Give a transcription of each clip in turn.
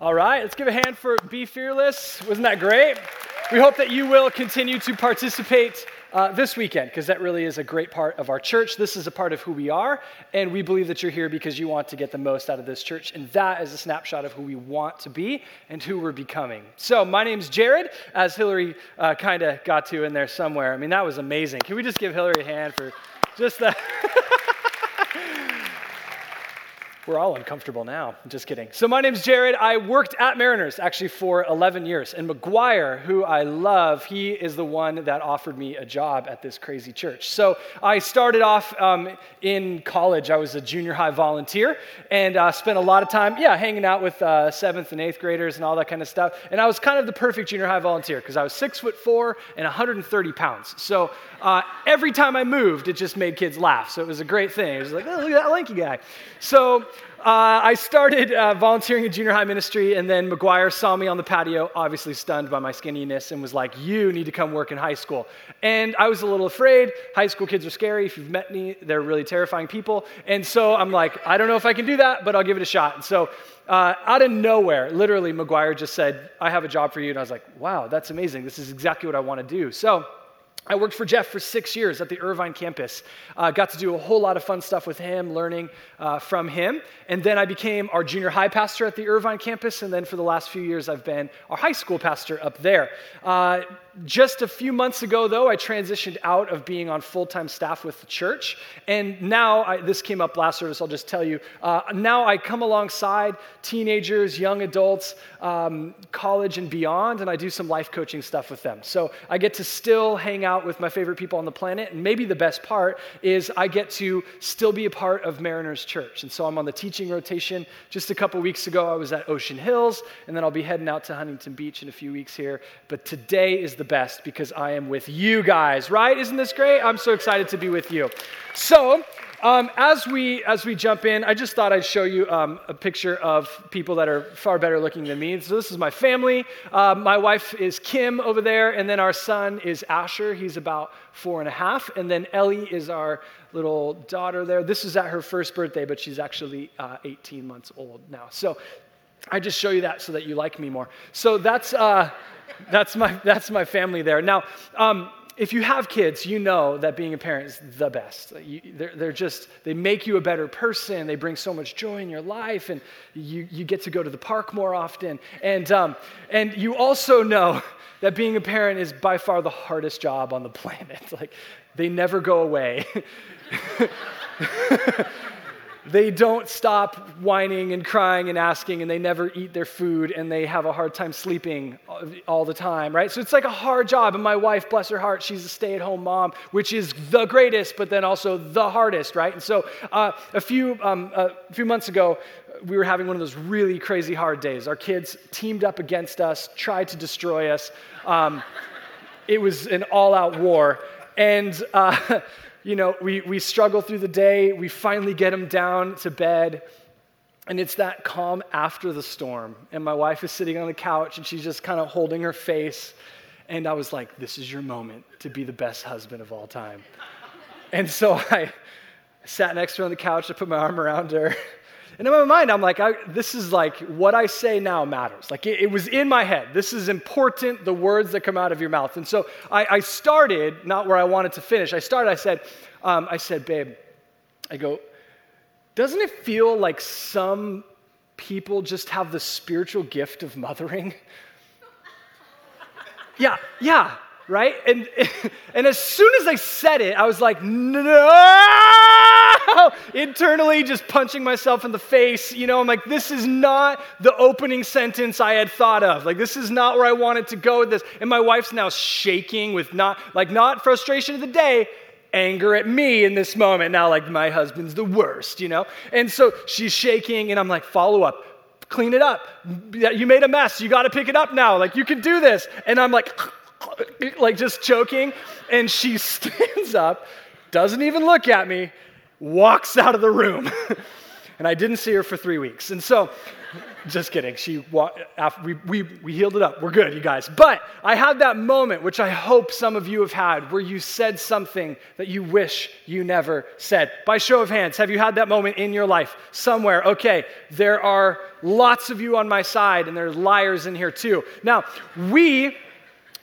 All right, let's give a hand for Be Fearless. Wasn't that great? We hope that you will continue to participate uh, this weekend because that really is a great part of our church. This is a part of who we are, and we believe that you're here because you want to get the most out of this church, and that is a snapshot of who we want to be and who we're becoming. So, my name's Jared, as Hillary uh, kind of got to in there somewhere. I mean, that was amazing. Can we just give Hillary a hand for just that? We're all uncomfortable now. Just kidding. So, my name's Jared. I worked at Mariners actually for 11 years. And McGuire, who I love, he is the one that offered me a job at this crazy church. So, I started off um, in college. I was a junior high volunteer and uh, spent a lot of time, yeah, hanging out with uh, seventh and eighth graders and all that kind of stuff. And I was kind of the perfect junior high volunteer because I was six foot four and 130 pounds. So, uh, every time I moved, it just made kids laugh. So, it was a great thing. It was like, oh, look at that lanky guy. So, uh, I started uh, volunteering in junior high ministry, and then McGuire saw me on the patio, obviously stunned by my skinniness, and was like, You need to come work in high school. And I was a little afraid. High school kids are scary. If you've met me, they're really terrifying people. And so I'm like, I don't know if I can do that, but I'll give it a shot. And so uh, out of nowhere, literally, McGuire just said, I have a job for you. And I was like, Wow, that's amazing. This is exactly what I want to do. So I worked for Jeff for six years at the Irvine campus. Uh, got to do a whole lot of fun stuff with him, learning uh, from him. And then I became our junior high pastor at the Irvine campus. And then for the last few years, I've been our high school pastor up there. Uh, just a few months ago, though, I transitioned out of being on full time staff with the church. And now, I, this came up last service, I'll just tell you. Uh, now I come alongside teenagers, young adults, um, college and beyond, and I do some life coaching stuff with them. So I get to still hang out with my favorite people on the planet. And maybe the best part is I get to still be a part of Mariners Church. And so I'm on the teaching rotation. Just a couple weeks ago, I was at Ocean Hills, and then I'll be heading out to Huntington Beach in a few weeks here. But today is the best because I am with you guys, right? Isn't this great? I'm so excited to be with you. So, um, as we as we jump in, I just thought I'd show you um, a picture of people that are far better looking than me. So this is my family. Uh, my wife is Kim over there, and then our son is Asher. He's about four and a half, and then Ellie is our little daughter there. This is at her first birthday, but she's actually uh, 18 months old now. So I just show you that so that you like me more. So that's. Uh, that's my that's my family there. Now, um, if you have kids, you know that being a parent is the best. You, they're, they're, just, they make you a better person. They bring so much joy in your life, and you, you get to go to the park more often. And, um, and you also know that being a parent is by far the hardest job on the planet. Like, they never go away. they don't stop whining and crying and asking, and they never eat their food, and they have a hard time sleeping all the time, right? So it's like a hard job. And my wife, bless her heart, she's a stay at home mom, which is the greatest, but then also the hardest, right? And so uh, a, few, um, a few months ago, we were having one of those really crazy hard days. Our kids teamed up against us, tried to destroy us. Um, it was an all out war. And uh, you know, we, we struggle through the day, we finally get him down to bed, and it's that calm after the storm. And my wife is sitting on the couch and she's just kind of holding her face. And I was like, this is your moment to be the best husband of all time. and so I sat next to her on the couch, I put my arm around her. And in my mind, I'm like, I, this is like what I say now matters. Like it, it, was in my head. This is important, the words that come out of your mouth. And so I, I started, not where I wanted to finish. I started, I said, um, I said, babe, I go, doesn't it feel like some people just have the spiritual gift of mothering? yeah, yeah, right? And, and as soon as I said it, I was like, no! Internally, just punching myself in the face. You know, I'm like, this is not the opening sentence I had thought of. Like, this is not where I wanted to go with this. And my wife's now shaking with not, like, not frustration of the day, anger at me in this moment. Now, like, my husband's the worst, you know? And so she's shaking, and I'm like, follow up clean it up. You made a mess. You got to pick it up now. Like, you can do this. And I'm like, like just choking. And she stands up, doesn't even look at me, walks out of the room. And I didn't see her for three weeks. And so, just kidding. She after we, we, we healed it up. We're good, you guys. But I had that moment, which I hope some of you have had, where you said something that you wish you never said. By show of hands, have you had that moment in your life somewhere? Okay, there are lots of you on my side, and there's liars in here too. Now, we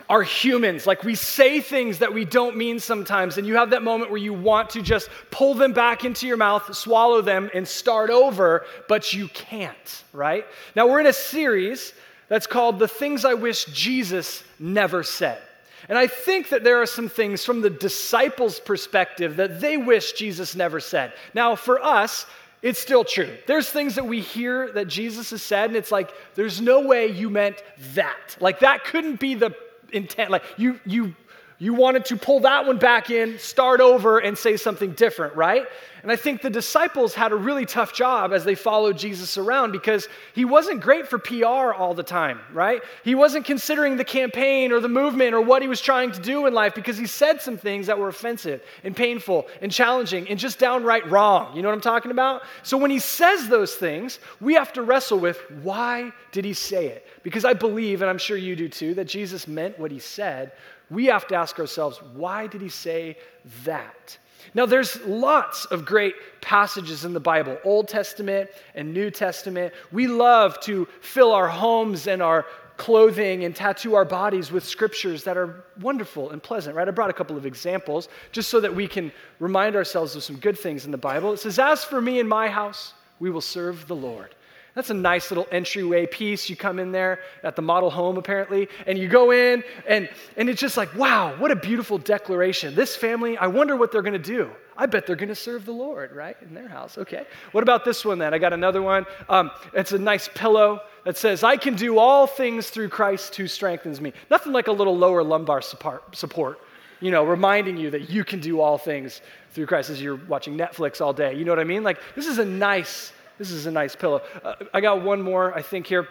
are humans. Like we say things that we don't mean sometimes, and you have that moment where you want to just pull them back into your mouth, swallow them, and start over, but you can't, right? Now, we're in a series that's called The Things I Wish Jesus Never Said. And I think that there are some things from the disciples' perspective that they wish Jesus never said. Now, for us, it's still true. There's things that we hear that Jesus has said, and it's like, there's no way you meant that. Like, that couldn't be the intent. Like you, you, you wanted to pull that one back in, start over, and say something different, right? And I think the disciples had a really tough job as they followed Jesus around because he wasn't great for PR all the time, right? He wasn't considering the campaign or the movement or what he was trying to do in life because he said some things that were offensive and painful and challenging and just downright wrong. You know what I'm talking about? So when he says those things, we have to wrestle with why did he say it? Because I believe, and I'm sure you do too, that Jesus meant what he said. We have to ask ourselves, why did he say that? Now, there's lots of great passages in the Bible, Old Testament and New Testament. We love to fill our homes and our clothing and tattoo our bodies with scriptures that are wonderful and pleasant, right? I brought a couple of examples just so that we can remind ourselves of some good things in the Bible. It says, As for me and my house, we will serve the Lord. That's a nice little entryway piece. You come in there at the model home, apparently, and you go in, and, and it's just like, wow, what a beautiful declaration. This family, I wonder what they're going to do. I bet they're going to serve the Lord, right, in their house. Okay. What about this one then? I got another one. Um, it's a nice pillow that says, I can do all things through Christ who strengthens me. Nothing like a little lower lumbar support, support you know, reminding you that you can do all things through Christ as you're watching Netflix all day. You know what I mean? Like, this is a nice this is a nice pillow. Uh, I got one more, I think, here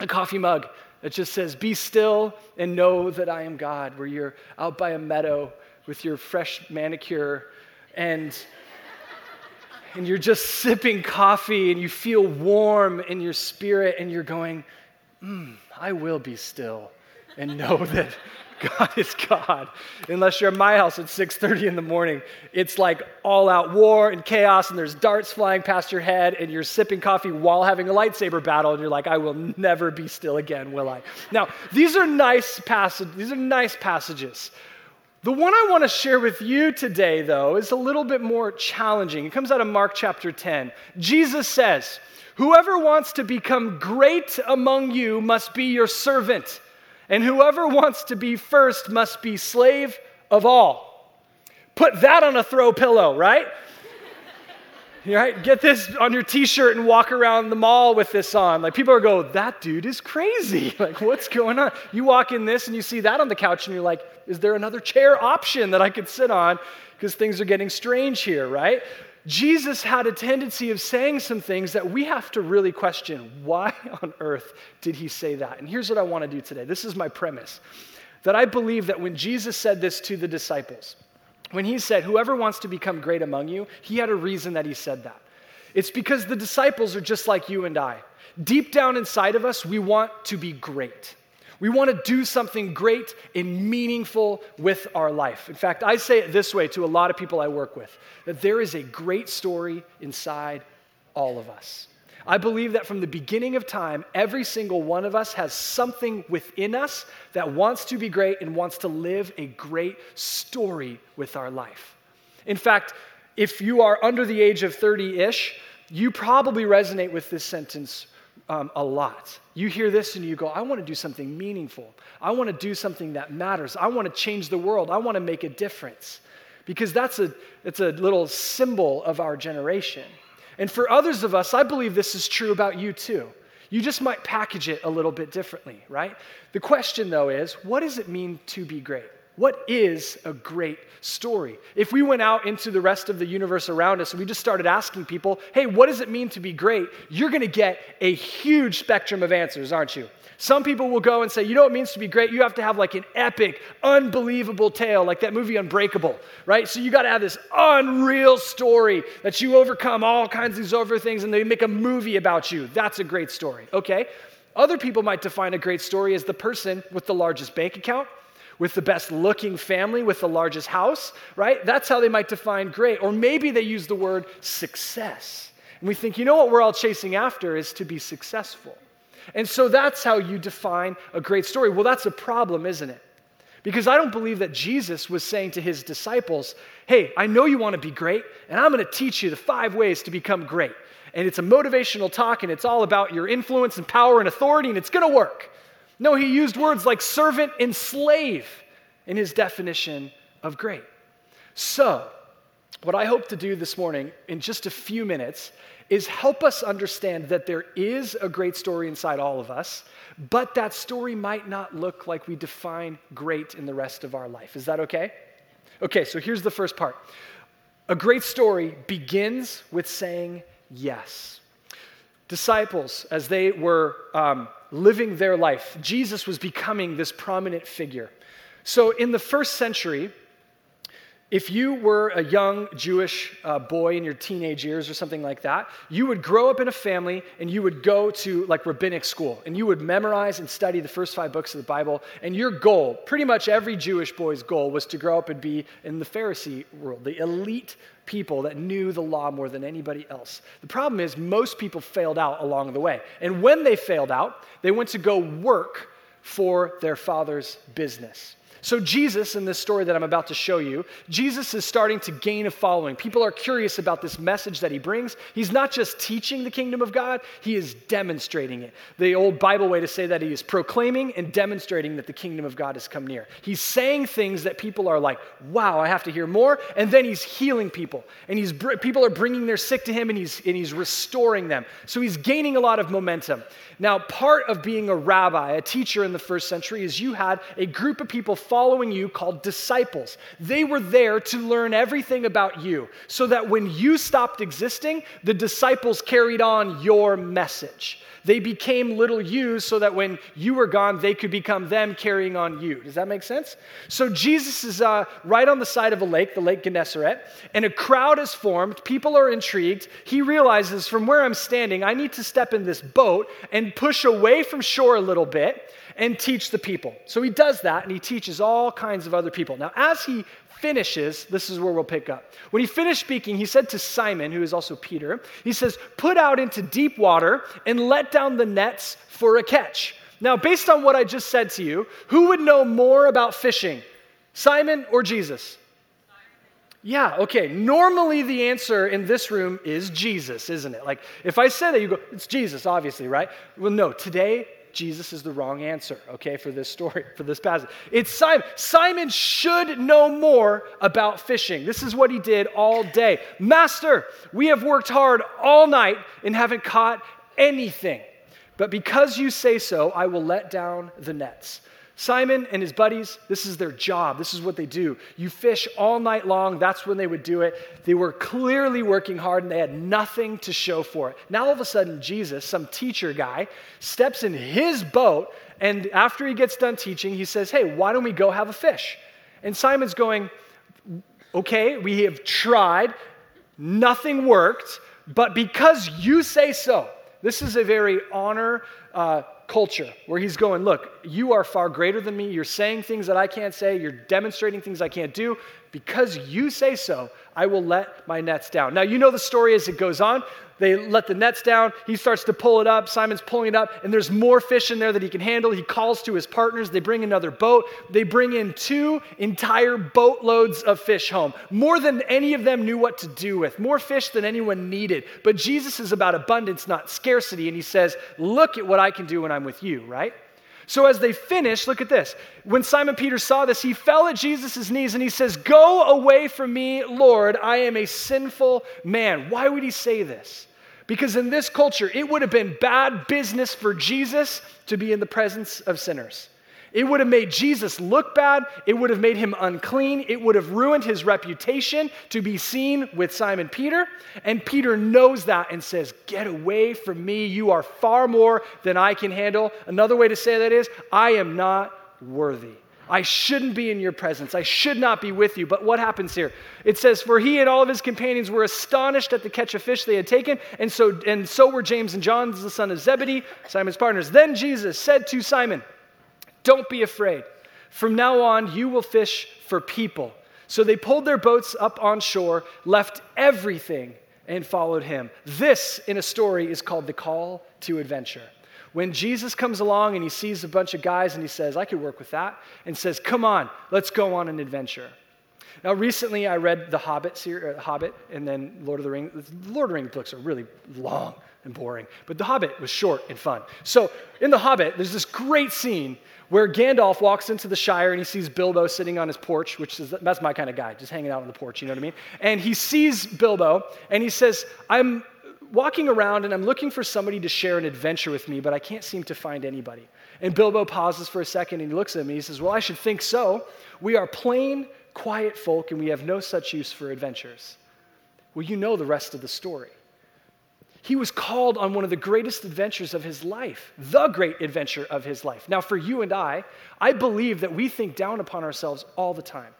a coffee mug that just says, Be still and know that I am God, where you're out by a meadow with your fresh manicure and and you're just sipping coffee and you feel warm in your spirit and you're going, mm, I will be still and know that God is God. Unless you're at my house at 6:30 in the morning, it's like all out war and chaos and there's darts flying past your head and you're sipping coffee while having a lightsaber battle and you're like I will never be still again, will I? Now, these are nice passages. These are nice passages. The one I want to share with you today though is a little bit more challenging. It comes out of Mark chapter 10. Jesus says, "Whoever wants to become great among you must be your servant." And whoever wants to be first must be slave of all. Put that on a throw pillow, right? right? Get this on your t-shirt and walk around the mall with this on. Like people are go, that dude is crazy. Like what's going on? You walk in this and you see that on the couch and you're like, is there another chair option that I could sit on? Because things are getting strange here, right? Jesus had a tendency of saying some things that we have to really question. Why on earth did he say that? And here's what I want to do today. This is my premise that I believe that when Jesus said this to the disciples, when he said, Whoever wants to become great among you, he had a reason that he said that. It's because the disciples are just like you and I. Deep down inside of us, we want to be great. We want to do something great and meaningful with our life. In fact, I say it this way to a lot of people I work with that there is a great story inside all of us. I believe that from the beginning of time, every single one of us has something within us that wants to be great and wants to live a great story with our life. In fact, if you are under the age of 30 ish, you probably resonate with this sentence um, a lot. You hear this and you go, I want to do something meaningful. I want to do something that matters. I want to change the world. I want to make a difference. Because that's a, it's a little symbol of our generation. And for others of us, I believe this is true about you too. You just might package it a little bit differently, right? The question, though, is what does it mean to be great? What is a great story? If we went out into the rest of the universe around us and we just started asking people, hey, what does it mean to be great? You're going to get a huge spectrum of answers, aren't you? Some people will go and say, you know what it means to be great? You have to have like an epic, unbelievable tale, like that movie Unbreakable, right? So you got to have this unreal story that you overcome all kinds of these over things and they make a movie about you. That's a great story, okay? Other people might define a great story as the person with the largest bank account with the best looking family, with the largest house, right? That's how they might define great. Or maybe they use the word success. And we think, you know what we're all chasing after is to be successful. And so that's how you define a great story. Well, that's a problem, isn't it? Because I don't believe that Jesus was saying to his disciples, hey, I know you want to be great, and I'm going to teach you the five ways to become great. And it's a motivational talk, and it's all about your influence and power and authority, and it's going to work. No, he used words like servant and slave in his definition of great. So, what I hope to do this morning in just a few minutes is help us understand that there is a great story inside all of us, but that story might not look like we define great in the rest of our life. Is that okay? Okay, so here's the first part. A great story begins with saying yes. Disciples, as they were um, living their life. Jesus was becoming this prominent figure. So, in the first century, if you were a young Jewish uh, boy in your teenage years or something like that, you would grow up in a family and you would go to like rabbinic school and you would memorize and study the first five books of the Bible. And your goal, pretty much every Jewish boy's goal, was to grow up and be in the Pharisee world, the elite people that knew the law more than anybody else. The problem is, most people failed out along the way. And when they failed out, they went to go work for their father's business. So, Jesus, in this story that I'm about to show you, Jesus is starting to gain a following. People are curious about this message that he brings. He's not just teaching the kingdom of God, he is demonstrating it. The old Bible way to say that he is proclaiming and demonstrating that the kingdom of God has come near. He's saying things that people are like, wow, I have to hear more. And then he's healing people. And he's, people are bringing their sick to him and he's, and he's restoring them. So, he's gaining a lot of momentum. Now, part of being a rabbi, a teacher in the first century, is you had a group of people following you called disciples. They were there to learn everything about you so that when you stopped existing, the disciples carried on your message. They became little yous so that when you were gone, they could become them carrying on you. Does that make sense? So Jesus is uh, right on the side of a lake, the Lake Gennesaret, and a crowd is formed. People are intrigued. He realizes from where I'm standing, I need to step in this boat and push away from shore a little bit and teach the people. So he does that and he teaches all kinds of other people. Now, as he finishes, this is where we'll pick up. When he finished speaking, he said to Simon, who is also Peter, he says, Put out into deep water and let down the nets for a catch. Now, based on what I just said to you, who would know more about fishing, Simon or Jesus? Yeah, okay. Normally the answer in this room is Jesus, isn't it? Like if I say that, you go, it's Jesus, obviously, right? Well, no, today Jesus is the wrong answer, okay, for this story, for this passage. It's Simon. Simon should know more about fishing. This is what he did all day. Master, we have worked hard all night and haven't caught anything. But because you say so, I will let down the nets. Simon and his buddies, this is their job. This is what they do. You fish all night long. That's when they would do it. They were clearly working hard and they had nothing to show for it. Now, all of a sudden, Jesus, some teacher guy, steps in his boat. And after he gets done teaching, he says, Hey, why don't we go have a fish? And Simon's going, Okay, we have tried. Nothing worked. But because you say so, this is a very honor uh, culture where he's going, Look, you are far greater than me. You're saying things that I can't say. You're demonstrating things I can't do. Because you say so, I will let my nets down. Now, you know the story as it goes on. They let the nets down. He starts to pull it up. Simon's pulling it up, and there's more fish in there that he can handle. He calls to his partners. They bring another boat. They bring in two entire boatloads of fish home, more than any of them knew what to do with, more fish than anyone needed. But Jesus is about abundance, not scarcity, and he says, Look at what I can do when I'm with you, right? So as they finish, look at this. When Simon Peter saw this, he fell at Jesus' knees and he says, Go away from me, Lord, I am a sinful man. Why would he say this? Because in this culture, it would have been bad business for Jesus to be in the presence of sinners. It would have made Jesus look bad. It would have made him unclean. It would have ruined his reputation to be seen with Simon Peter. And Peter knows that and says, Get away from me. You are far more than I can handle. Another way to say that is, I am not worthy. I shouldn't be in your presence. I should not be with you. But what happens here? It says, For he and all of his companions were astonished at the catch of fish they had taken, and so, and so were James and John, the son of Zebedee, Simon's partners. Then Jesus said to Simon, don't be afraid. From now on, you will fish for people. So they pulled their boats up on shore, left everything, and followed him. This, in a story, is called the call to adventure. When Jesus comes along and he sees a bunch of guys and he says, I could work with that, and says, Come on, let's go on an adventure. Now, recently I read The Hobbit, uh, Hobbit and then Lord of the Rings. Lord of the Rings books are really long and boring, but The Hobbit was short and fun. So, in The Hobbit, there's this great scene where Gandalf walks into the Shire and he sees Bilbo sitting on his porch, which is that's my kind of guy, just hanging out on the porch, you know what I mean? And he sees Bilbo and he says, I'm walking around and I'm looking for somebody to share an adventure with me, but I can't seem to find anybody. And Bilbo pauses for a second and he looks at him and he says, Well, I should think so. We are plain, quiet folk and we have no such use for adventures. Well, you know the rest of the story. He was called on one of the greatest adventures of his life, the great adventure of his life. Now, for you and I, I believe that we think down upon ourselves all the time.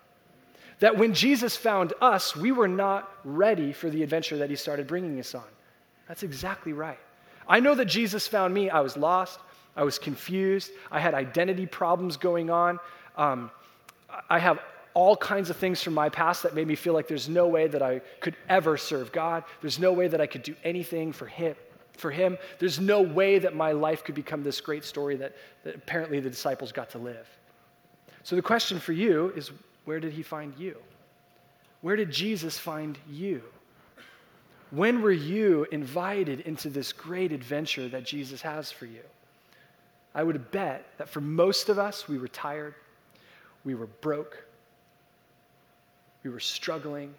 That when Jesus found us, we were not ready for the adventure that he started bringing us on. That's exactly right. I know that Jesus found me. I was lost. I was confused. I had identity problems going on. Um, I have all kinds of things from my past that made me feel like there's no way that I could ever serve God. There's no way that I could do anything for Him. For him, there's no way that my life could become this great story that, that apparently the disciples got to live. So the question for you is where did he find you? Where did Jesus find you? When were you invited into this great adventure that Jesus has for you? I would bet that for most of us, we were tired, we were broke, we were struggling.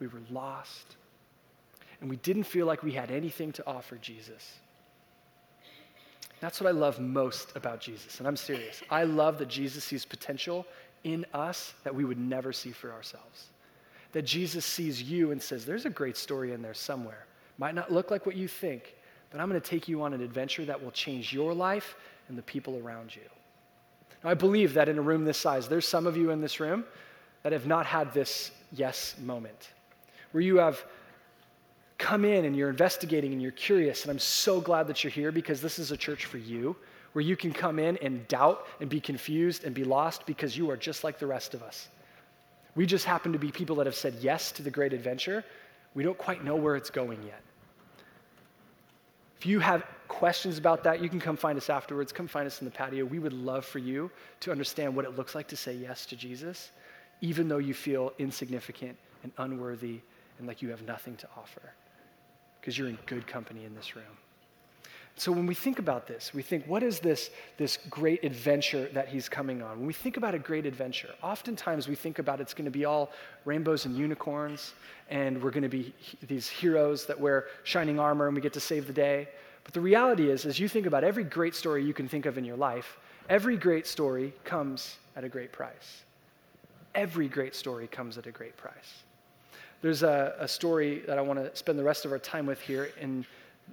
We were lost. And we didn't feel like we had anything to offer Jesus. That's what I love most about Jesus. And I'm serious. I love that Jesus sees potential in us that we would never see for ourselves. That Jesus sees you and says, There's a great story in there somewhere. Might not look like what you think, but I'm going to take you on an adventure that will change your life and the people around you. Now, I believe that in a room this size, there's some of you in this room that have not had this yes moment, where you have come in and you're investigating and you're curious. And I'm so glad that you're here because this is a church for you, where you can come in and doubt and be confused and be lost because you are just like the rest of us. We just happen to be people that have said yes to the great adventure. We don't quite know where it's going yet. If you have questions about that, you can come find us afterwards. Come find us in the patio. We would love for you to understand what it looks like to say yes to Jesus even though you feel insignificant and unworthy and like you have nothing to offer, because you're in good company in this room. So when we think about this, we think, what is this, this great adventure that he's coming on? When we think about a great adventure, oftentimes we think about it's going to be all rainbows and unicorns, and we're going to be these heroes that wear shining armor and we get to save the day. But the reality is, as you think about every great story you can think of in your life, every great story comes at a great price every great story comes at a great price. There's a, a story that I want to spend the rest of our time with here in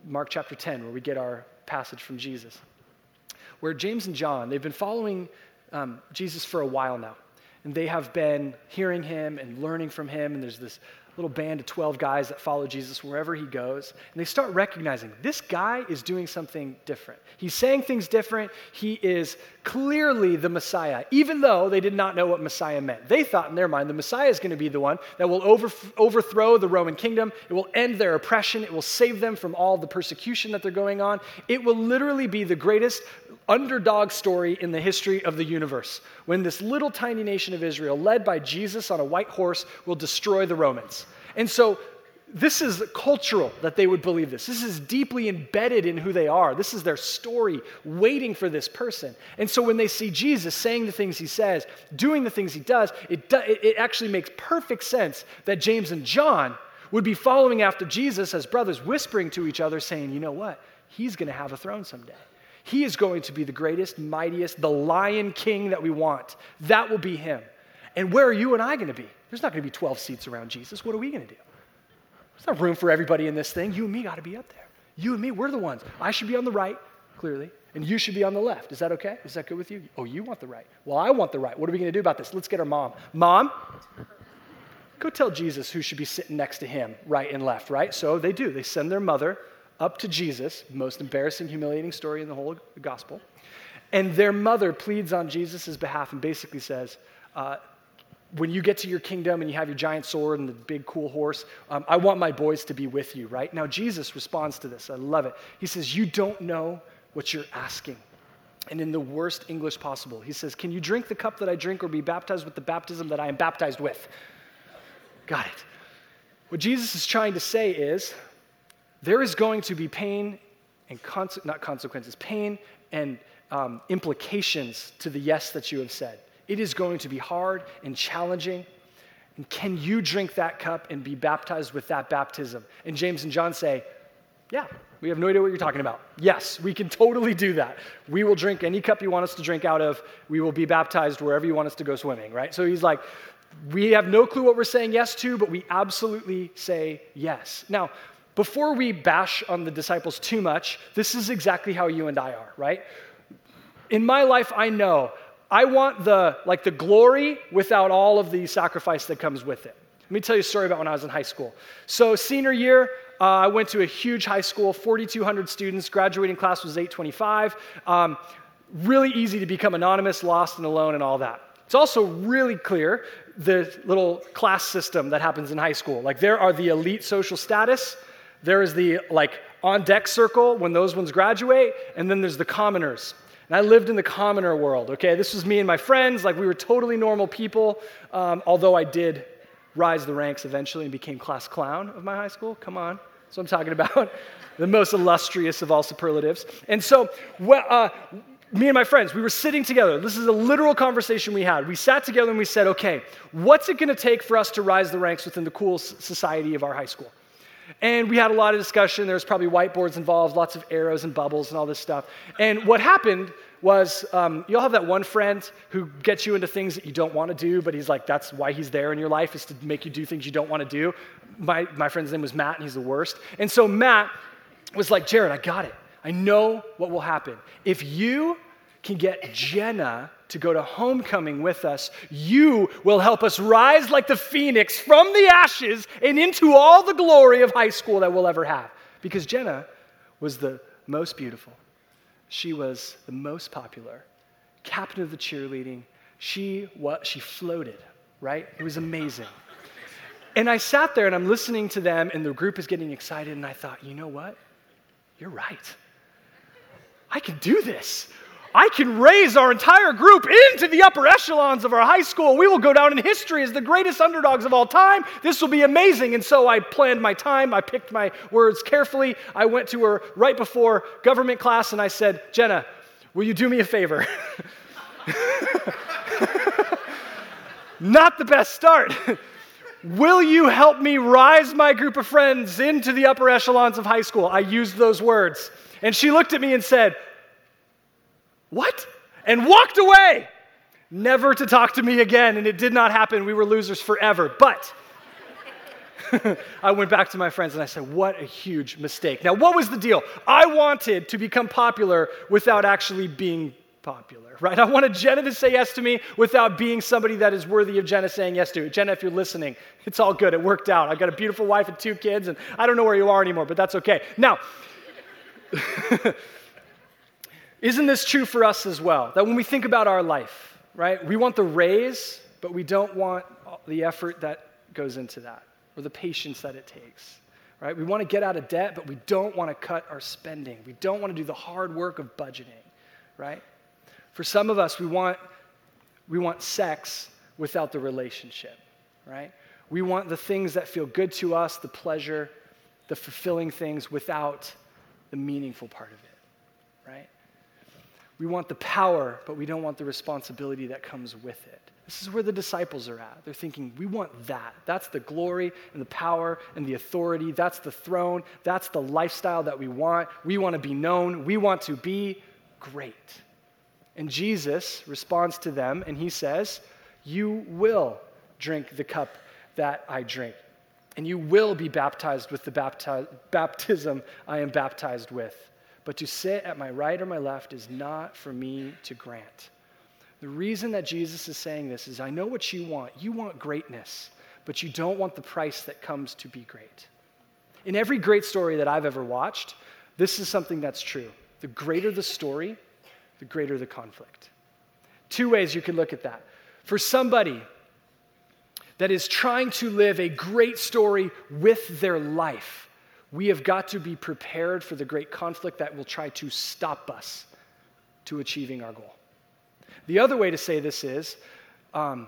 Mark chapter 10, where we get our passage from Jesus, where James and John, they've been following um, Jesus for a while now. And they have been hearing him and learning from him. And there's this little band of 12 guys that follow Jesus wherever he goes. And they start recognizing this guy is doing something different. He's saying things different. He is clearly the Messiah, even though they did not know what Messiah meant. They thought in their mind the Messiah is going to be the one that will over, overthrow the Roman kingdom. It will end their oppression. It will save them from all the persecution that they're going on. It will literally be the greatest underdog story in the history of the universe when this little tiny nation of Israel, led by Jesus on a white horse, will destroy the Romans. And so, this is cultural that they would believe this. This is deeply embedded in who they are. This is their story, waiting for this person. And so, when they see Jesus saying the things he says, doing the things he does, it, do, it actually makes perfect sense that James and John would be following after Jesus as brothers, whispering to each other, saying, You know what? He's going to have a throne someday. He is going to be the greatest, mightiest, the lion king that we want. That will be him. And where are you and I going to be? There's not going to be 12 seats around Jesus. What are we going to do? There's not room for everybody in this thing. You and me got to be up there. You and me, we're the ones. I should be on the right, clearly, and you should be on the left. Is that okay? Is that good with you? Oh, you want the right. Well, I want the right. What are we going to do about this? Let's get our mom. Mom, go tell Jesus who should be sitting next to him, right and left, right? So they do. They send their mother up to Jesus, most embarrassing, humiliating story in the whole gospel. And their mother pleads on Jesus' behalf and basically says, uh, when you get to your kingdom and you have your giant sword and the big cool horse, um, I want my boys to be with you, right? Now, Jesus responds to this. I love it. He says, You don't know what you're asking. And in the worst English possible, he says, Can you drink the cup that I drink or be baptized with the baptism that I am baptized with? Got it. What Jesus is trying to say is, there is going to be pain and conse- not consequences, pain and um, implications to the yes that you have said. It is going to be hard and challenging. And can you drink that cup and be baptized with that baptism? And James and John say, Yeah, we have no idea what you're talking about. Yes, we can totally do that. We will drink any cup you want us to drink out of. We will be baptized wherever you want us to go swimming, right? So he's like, We have no clue what we're saying yes to, but we absolutely say yes. Now, before we bash on the disciples too much, this is exactly how you and I are, right? In my life, I know I want the like the glory without all of the sacrifice that comes with it. Let me tell you a story about when I was in high school. So senior year, uh, I went to a huge high school, 4,200 students. Graduating class was 825. Um, really easy to become anonymous, lost, and alone, and all that. It's also really clear the little class system that happens in high school. Like there are the elite social status, there is the like on deck circle when those ones graduate, and then there's the commoners. And I lived in the commoner world, okay? This was me and my friends. Like, we were totally normal people, um, although I did rise the ranks eventually and became class clown of my high school. Come on. That's what I'm talking about. the most illustrious of all superlatives. And so, well, uh, me and my friends, we were sitting together. This is a literal conversation we had. We sat together and we said, okay, what's it going to take for us to rise the ranks within the cool society of our high school? And we had a lot of discussion. There was probably whiteboards involved, lots of arrows and bubbles and all this stuff. And what happened was um, you all have that one friend who gets you into things that you don't want to do, but he's like, that's why he's there in your life, is to make you do things you don't want to do. My, my friend's name was Matt, and he's the worst. And so Matt was like, Jared, I got it. I know what will happen. If you can get Jenna to go to homecoming with us, you will help us rise like the phoenix from the ashes and into all the glory of high school that we'll ever have. Because Jenna was the most beautiful. She was the most popular, captain of the cheerleading. She, what, she floated, right? It was amazing. And I sat there and I'm listening to them, and the group is getting excited, and I thought, you know what? You're right. I can do this. I can raise our entire group into the upper echelons of our high school. We will go down in history as the greatest underdogs of all time. This will be amazing. And so I planned my time. I picked my words carefully. I went to her right before government class and I said, Jenna, will you do me a favor? Not the best start. Will you help me rise my group of friends into the upper echelons of high school? I used those words. And she looked at me and said, what? And walked away, never to talk to me again. And it did not happen. We were losers forever. But I went back to my friends and I said, What a huge mistake. Now, what was the deal? I wanted to become popular without actually being popular, right? I wanted Jenna to say yes to me without being somebody that is worthy of Jenna saying yes to. Jenna, if you're listening, it's all good. It worked out. I've got a beautiful wife and two kids, and I don't know where you are anymore, but that's okay. Now, Isn't this true for us as well? That when we think about our life, right, we want the raise, but we don't want the effort that goes into that or the patience that it takes, right? We want to get out of debt, but we don't want to cut our spending. We don't want to do the hard work of budgeting, right? For some of us, we want, we want sex without the relationship, right? We want the things that feel good to us, the pleasure, the fulfilling things without the meaningful part of it, right? We want the power, but we don't want the responsibility that comes with it. This is where the disciples are at. They're thinking, we want that. That's the glory and the power and the authority. That's the throne. That's the lifestyle that we want. We want to be known. We want to be great. And Jesus responds to them and he says, You will drink the cup that I drink, and you will be baptized with the bapti- baptism I am baptized with. But to sit at my right or my left is not for me to grant. The reason that Jesus is saying this is I know what you want. You want greatness, but you don't want the price that comes to be great. In every great story that I've ever watched, this is something that's true. The greater the story, the greater the conflict. Two ways you can look at that. For somebody that is trying to live a great story with their life, we have got to be prepared for the great conflict that will try to stop us to achieving our goal. The other way to say this is um,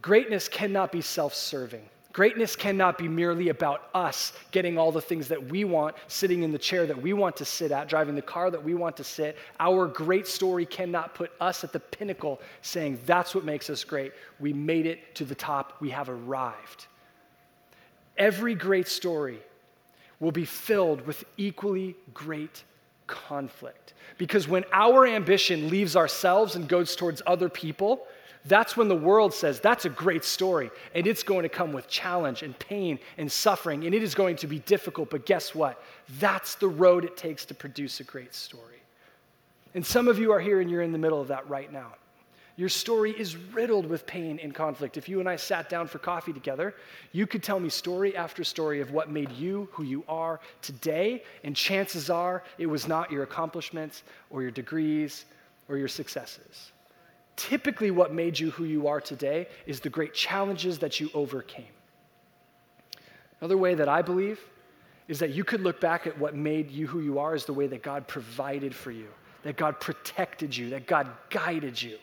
greatness cannot be self serving. Greatness cannot be merely about us getting all the things that we want, sitting in the chair that we want to sit at, driving the car that we want to sit. Our great story cannot put us at the pinnacle saying, that's what makes us great. We made it to the top, we have arrived. Every great story will be filled with equally great conflict. Because when our ambition leaves ourselves and goes towards other people, that's when the world says, that's a great story. And it's going to come with challenge and pain and suffering, and it is going to be difficult. But guess what? That's the road it takes to produce a great story. And some of you are here and you're in the middle of that right now. Your story is riddled with pain and conflict. If you and I sat down for coffee together, you could tell me story after story of what made you who you are today, and chances are it was not your accomplishments or your degrees or your successes typically what made you who you are today is the great challenges that you overcame. Another way that I believe is that you could look back at what made you who you are as the way that God provided for you, that God protected you, that God guided you.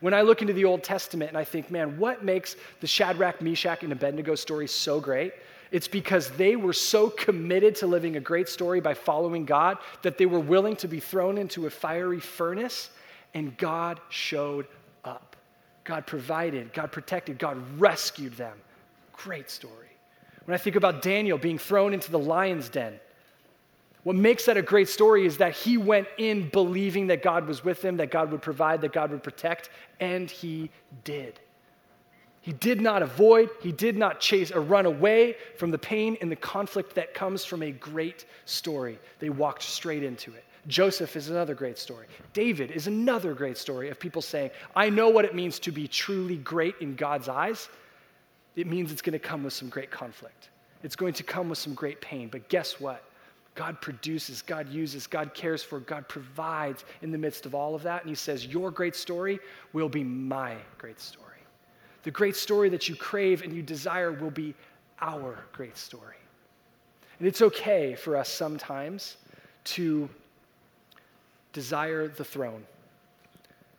When I look into the Old Testament and I think, man, what makes the Shadrach, Meshach, and Abednego story so great? It's because they were so committed to living a great story by following God that they were willing to be thrown into a fiery furnace and God showed up. God provided, God protected, God rescued them. Great story. When I think about Daniel being thrown into the lion's den, what makes that a great story is that he went in believing that God was with him, that God would provide, that God would protect, and he did. He did not avoid, he did not chase or run away from the pain and the conflict that comes from a great story. They walked straight into it. Joseph is another great story. David is another great story of people saying, I know what it means to be truly great in God's eyes. It means it's going to come with some great conflict, it's going to come with some great pain. But guess what? God produces, God uses, God cares for, God provides in the midst of all of that. And He says, Your great story will be my great story. The great story that you crave and you desire will be our great story. And it's okay for us sometimes to desire the throne.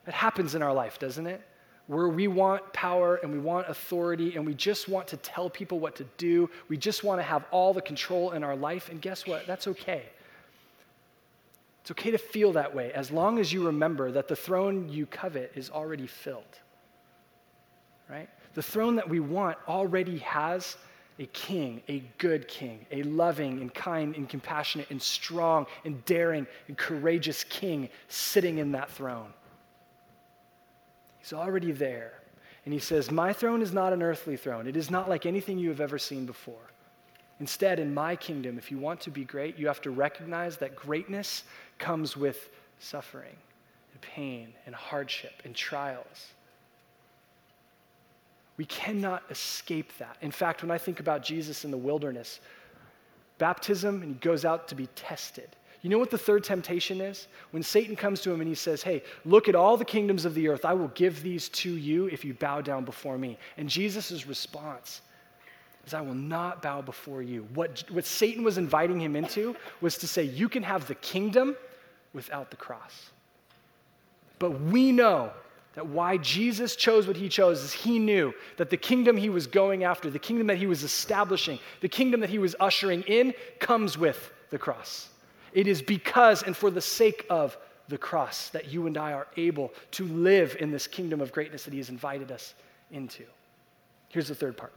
It happens in our life, doesn't it? Where we want power and we want authority and we just want to tell people what to do. We just want to have all the control in our life. And guess what? That's okay. It's okay to feel that way as long as you remember that the throne you covet is already filled. Right? The throne that we want already has a king, a good king, a loving and kind and compassionate and strong and daring and courageous king sitting in that throne. He's already there. And he says, My throne is not an earthly throne. It is not like anything you have ever seen before. Instead, in my kingdom, if you want to be great, you have to recognize that greatness comes with suffering and pain and hardship and trials. We cannot escape that. In fact, when I think about Jesus in the wilderness, baptism, and he goes out to be tested. You know what the third temptation is? When Satan comes to him and he says, Hey, look at all the kingdoms of the earth. I will give these to you if you bow down before me. And Jesus' response is, I will not bow before you. What, what Satan was inviting him into was to say, You can have the kingdom without the cross. But we know that why Jesus chose what he chose is he knew that the kingdom he was going after, the kingdom that he was establishing, the kingdom that he was ushering in comes with the cross. It is because and for the sake of the cross that you and I are able to live in this kingdom of greatness that he has invited us into. Here's the third part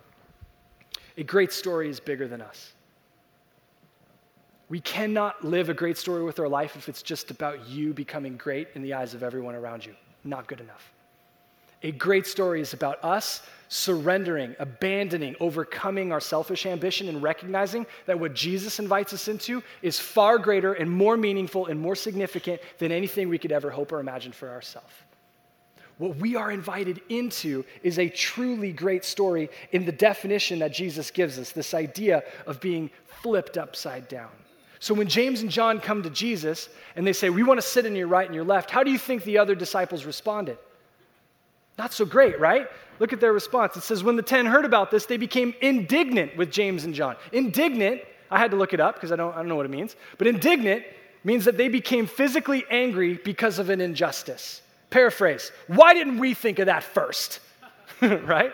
a great story is bigger than us. We cannot live a great story with our life if it's just about you becoming great in the eyes of everyone around you. Not good enough. A great story is about us surrendering, abandoning, overcoming our selfish ambition, and recognizing that what Jesus invites us into is far greater and more meaningful and more significant than anything we could ever hope or imagine for ourselves. What we are invited into is a truly great story in the definition that Jesus gives us this idea of being flipped upside down. So when James and John come to Jesus and they say, We want to sit in your right and your left, how do you think the other disciples responded? Not so great, right? Look at their response. It says, When the ten heard about this, they became indignant with James and John. Indignant, I had to look it up because I don't, I don't know what it means, but indignant means that they became physically angry because of an injustice. Paraphrase, why didn't we think of that first? right?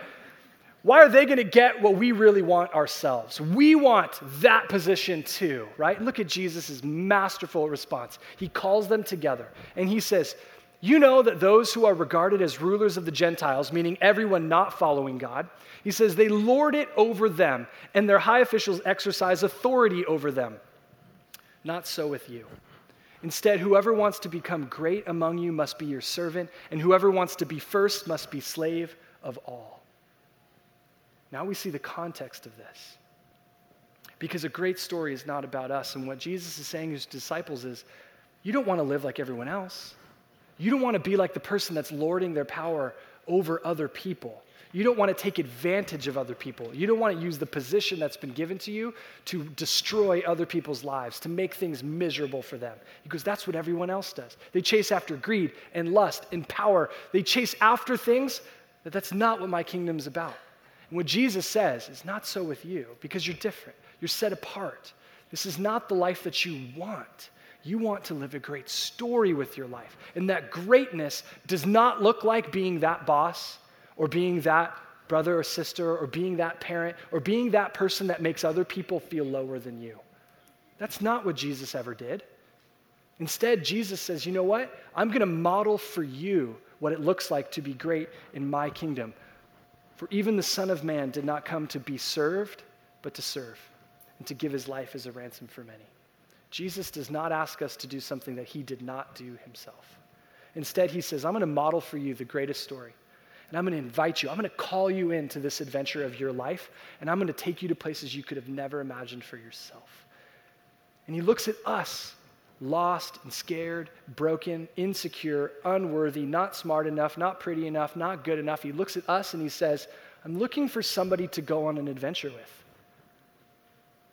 Why are they going to get what we really want ourselves? We want that position too, right? Look at Jesus' masterful response. He calls them together and he says, You know that those who are regarded as rulers of the Gentiles, meaning everyone not following God, he says, they lord it over them, and their high officials exercise authority over them. Not so with you. Instead, whoever wants to become great among you must be your servant, and whoever wants to be first must be slave of all. Now we see the context of this. Because a great story is not about us. And what Jesus is saying to his disciples is you don't want to live like everyone else. You don't want to be like the person that's lording their power over other people. You don't want to take advantage of other people. You don't want to use the position that's been given to you to destroy other people's lives, to make things miserable for them. Because that's what everyone else does. They chase after greed and lust and power. They chase after things that that's not what my kingdom is about. And what Jesus says is not so with you because you're different. You're set apart. This is not the life that you want. You want to live a great story with your life. And that greatness does not look like being that boss or being that brother or sister or being that parent or being that person that makes other people feel lower than you. That's not what Jesus ever did. Instead, Jesus says, you know what? I'm going to model for you what it looks like to be great in my kingdom. For even the Son of Man did not come to be served, but to serve, and to give his life as a ransom for many. Jesus does not ask us to do something that he did not do himself. Instead, he says, I'm going to model for you the greatest story. And I'm going to invite you, I'm going to call you into this adventure of your life, and I'm going to take you to places you could have never imagined for yourself. And he looks at us lost and scared, broken, insecure, unworthy, not smart enough, not pretty enough, not good enough. He looks at us and he says, I'm looking for somebody to go on an adventure with.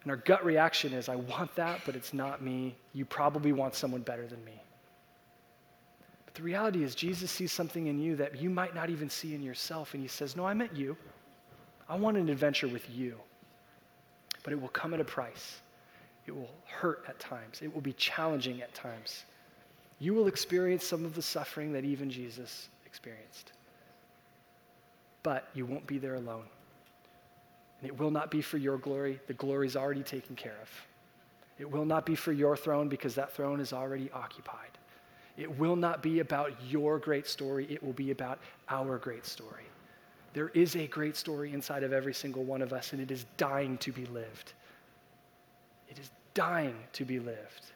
And our gut reaction is, I want that, but it's not me. You probably want someone better than me. But the reality is, Jesus sees something in you that you might not even see in yourself. And he says, No, I meant you. I want an adventure with you. But it will come at a price. It will hurt at times, it will be challenging at times. You will experience some of the suffering that even Jesus experienced. But you won't be there alone. And it will not be for your glory. The glory is already taken care of. It will not be for your throne because that throne is already occupied. It will not be about your great story. It will be about our great story. There is a great story inside of every single one of us, and it is dying to be lived. It is dying to be lived.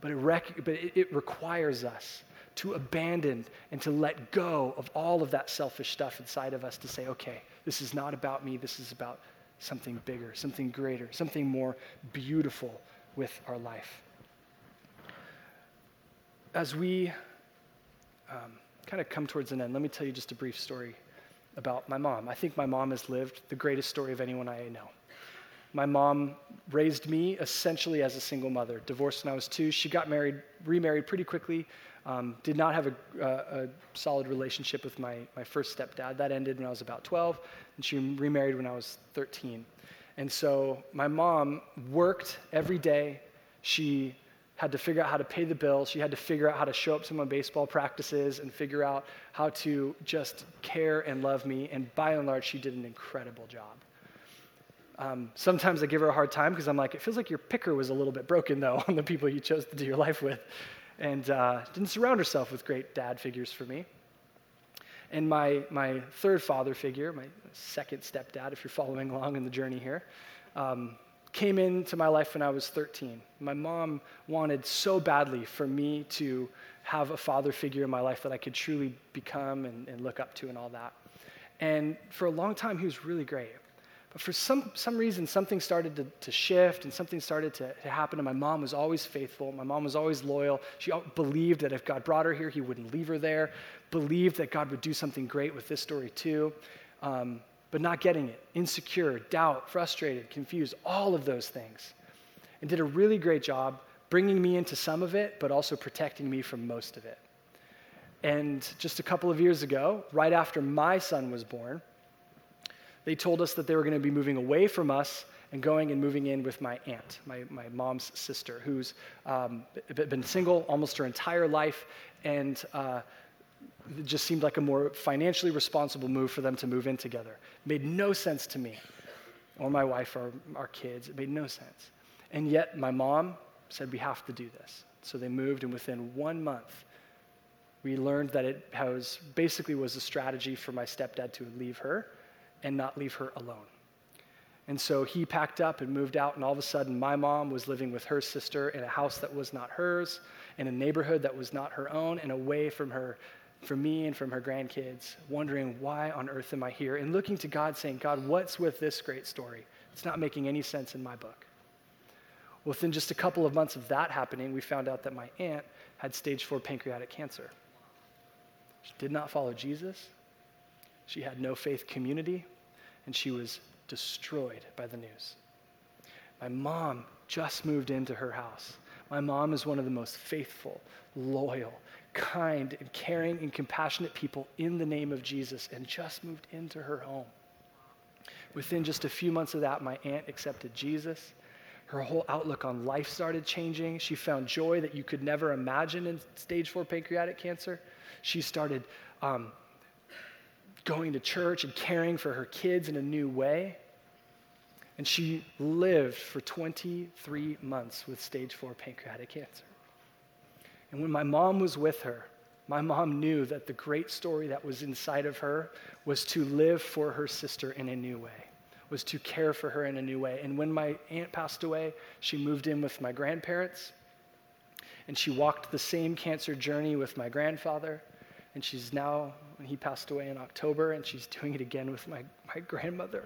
But it, rec- but it, it requires us to abandon and to let go of all of that selfish stuff inside of us to say, okay, this is not about me, this is about something bigger, something greater, something more beautiful with our life. As we um, kind of come towards an end, let me tell you just a brief story about my mom. I think my mom has lived the greatest story of anyone I know. My mom raised me essentially as a single mother. Divorced when I was two. She got married, remarried pretty quickly. Um, did not have a, a, solid relationship with my, my first stepdad. That ended when I was about 12, and she remarried when I was 13. And so my mom worked every day. She had to figure out how to pay the bills. She had to figure out how to show up to my baseball practices and figure out how to just care and love me. And by and large, she did an incredible job. Um, sometimes I give her a hard time because I'm like, it feels like your picker was a little bit broken, though, on the people you chose to do your life with. And uh, didn't surround herself with great dad figures for me. And my, my third father figure, my second stepdad, if you're following along in the journey here, um, came into my life when I was 13. My mom wanted so badly for me to have a father figure in my life that I could truly become and, and look up to and all that. And for a long time, he was really great. But for some, some reason, something started to, to shift and something started to, to happen. And my mom was always faithful. My mom was always loyal. She believed that if God brought her here, he wouldn't leave her there. Believed that God would do something great with this story too. Um, but not getting it, insecure, doubt, frustrated, confused, all of those things. And did a really great job bringing me into some of it, but also protecting me from most of it. And just a couple of years ago, right after my son was born, they told us that they were going to be moving away from us and going and moving in with my aunt, my, my mom's sister, who's um, been single almost her entire life. And uh, it just seemed like a more financially responsible move for them to move in together. It made no sense to me or my wife or our kids. It made no sense. And yet, my mom said, We have to do this. So they moved, and within one month, we learned that it was, basically was a strategy for my stepdad to leave her and not leave her alone. And so he packed up and moved out, and all of a sudden, my mom was living with her sister in a house that was not hers, in a neighborhood that was not her own, and away from her, from me and from her grandkids, wondering, why on earth am I here? And looking to God, saying, God, what's with this great story? It's not making any sense in my book. Within just a couple of months of that happening, we found out that my aunt had stage four pancreatic cancer. She did not follow Jesus. She had no faith community and she was destroyed by the news. My mom just moved into her house. My mom is one of the most faithful, loyal, kind, and caring and compassionate people in the name of Jesus and just moved into her home. Within just a few months of that, my aunt accepted Jesus. Her whole outlook on life started changing. She found joy that you could never imagine in stage four pancreatic cancer. She started um, going to church and caring for her kids in a new way. And she lived for 23 months with stage four pancreatic cancer. And when my mom was with her, my mom knew that the great story that was inside of her was to live for her sister in a new way, was to care for her in a new way. And when my aunt passed away, she moved in with my grandparents, and she walked the same cancer journey with my grandfather. And she's now he passed away in October, and she's doing it again with my, my grandmother.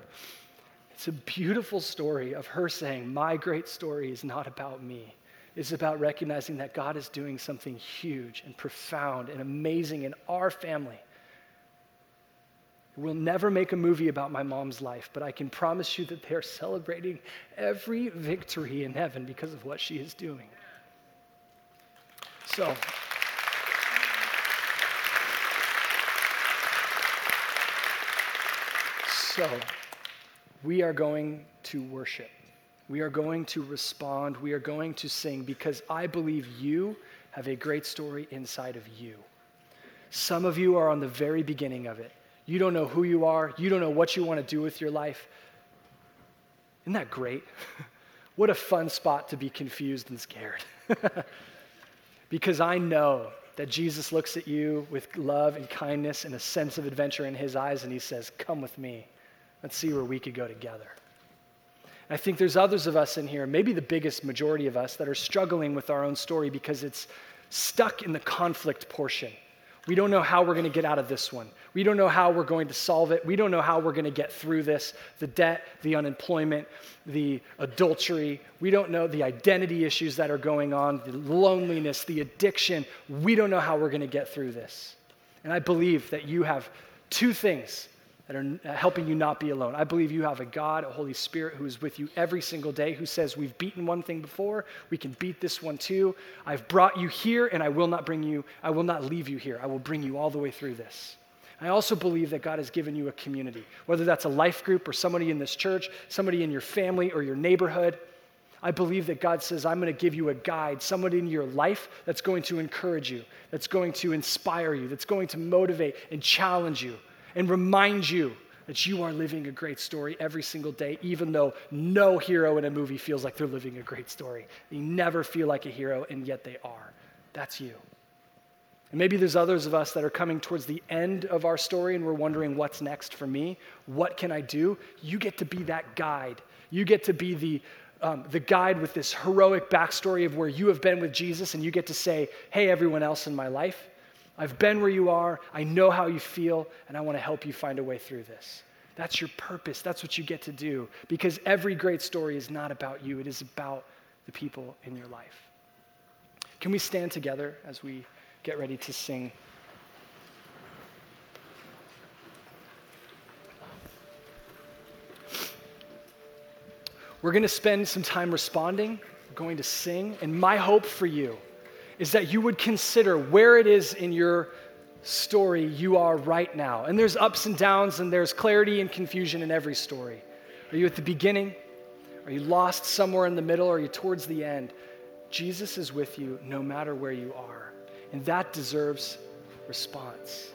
It's a beautiful story of her saying, My great story is not about me. It's about recognizing that God is doing something huge and profound and amazing in our family. We'll never make a movie about my mom's life, but I can promise you that they're celebrating every victory in heaven because of what she is doing. So, So, we are going to worship. We are going to respond. We are going to sing because I believe you have a great story inside of you. Some of you are on the very beginning of it. You don't know who you are, you don't know what you want to do with your life. Isn't that great? what a fun spot to be confused and scared. because I know that Jesus looks at you with love and kindness and a sense of adventure in his eyes and he says, Come with me. Let's see where we could go together. I think there's others of us in here, maybe the biggest majority of us, that are struggling with our own story because it's stuck in the conflict portion. We don't know how we're going to get out of this one. We don't know how we're going to solve it. We don't know how we're going to get through this the debt, the unemployment, the adultery. We don't know the identity issues that are going on, the loneliness, the addiction. We don't know how we're going to get through this. And I believe that you have two things that are uh, helping you not be alone. I believe you have a God, a Holy Spirit who is with you every single day, who says, We've beaten one thing before, we can beat this one too. I've brought you here, and I will not bring you, I will not leave you here. I will bring you all the way through this. I also believe that God has given you a community, whether that's a life group or somebody in this church, somebody in your family or your neighborhood. I believe that God says, I'm going to give you a guide, somebody in your life that's going to encourage you, that's going to inspire you, that's going to motivate and challenge you and remind you that you are living a great story every single day, even though no hero in a movie feels like they're living a great story. They never feel like a hero, and yet they are. That's you. And maybe there's others of us that are coming towards the end of our story and we're wondering what's next for me? What can I do? You get to be that guide. You get to be the um, the guide with this heroic backstory of where you have been with Jesus, and you get to say, Hey, everyone else in my life, I've been where you are, I know how you feel, and I want to help you find a way through this. That's your purpose. That's what you get to do because every great story is not about you, it is about the people in your life. Can we stand together as we get ready to sing? We're going to spend some time responding, We're going to sing, and my hope for you is that you would consider where it is in your story you are right now. And there's ups and downs, and there's clarity and confusion in every story. Are you at the beginning? Are you lost somewhere in the middle? Are you towards the end? Jesus is with you no matter where you are. And that deserves response.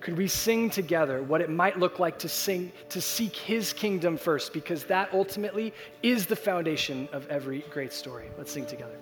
Could we sing together what it might look like to sing to seek his kingdom first because that ultimately is the foundation of every great story. Let's sing together.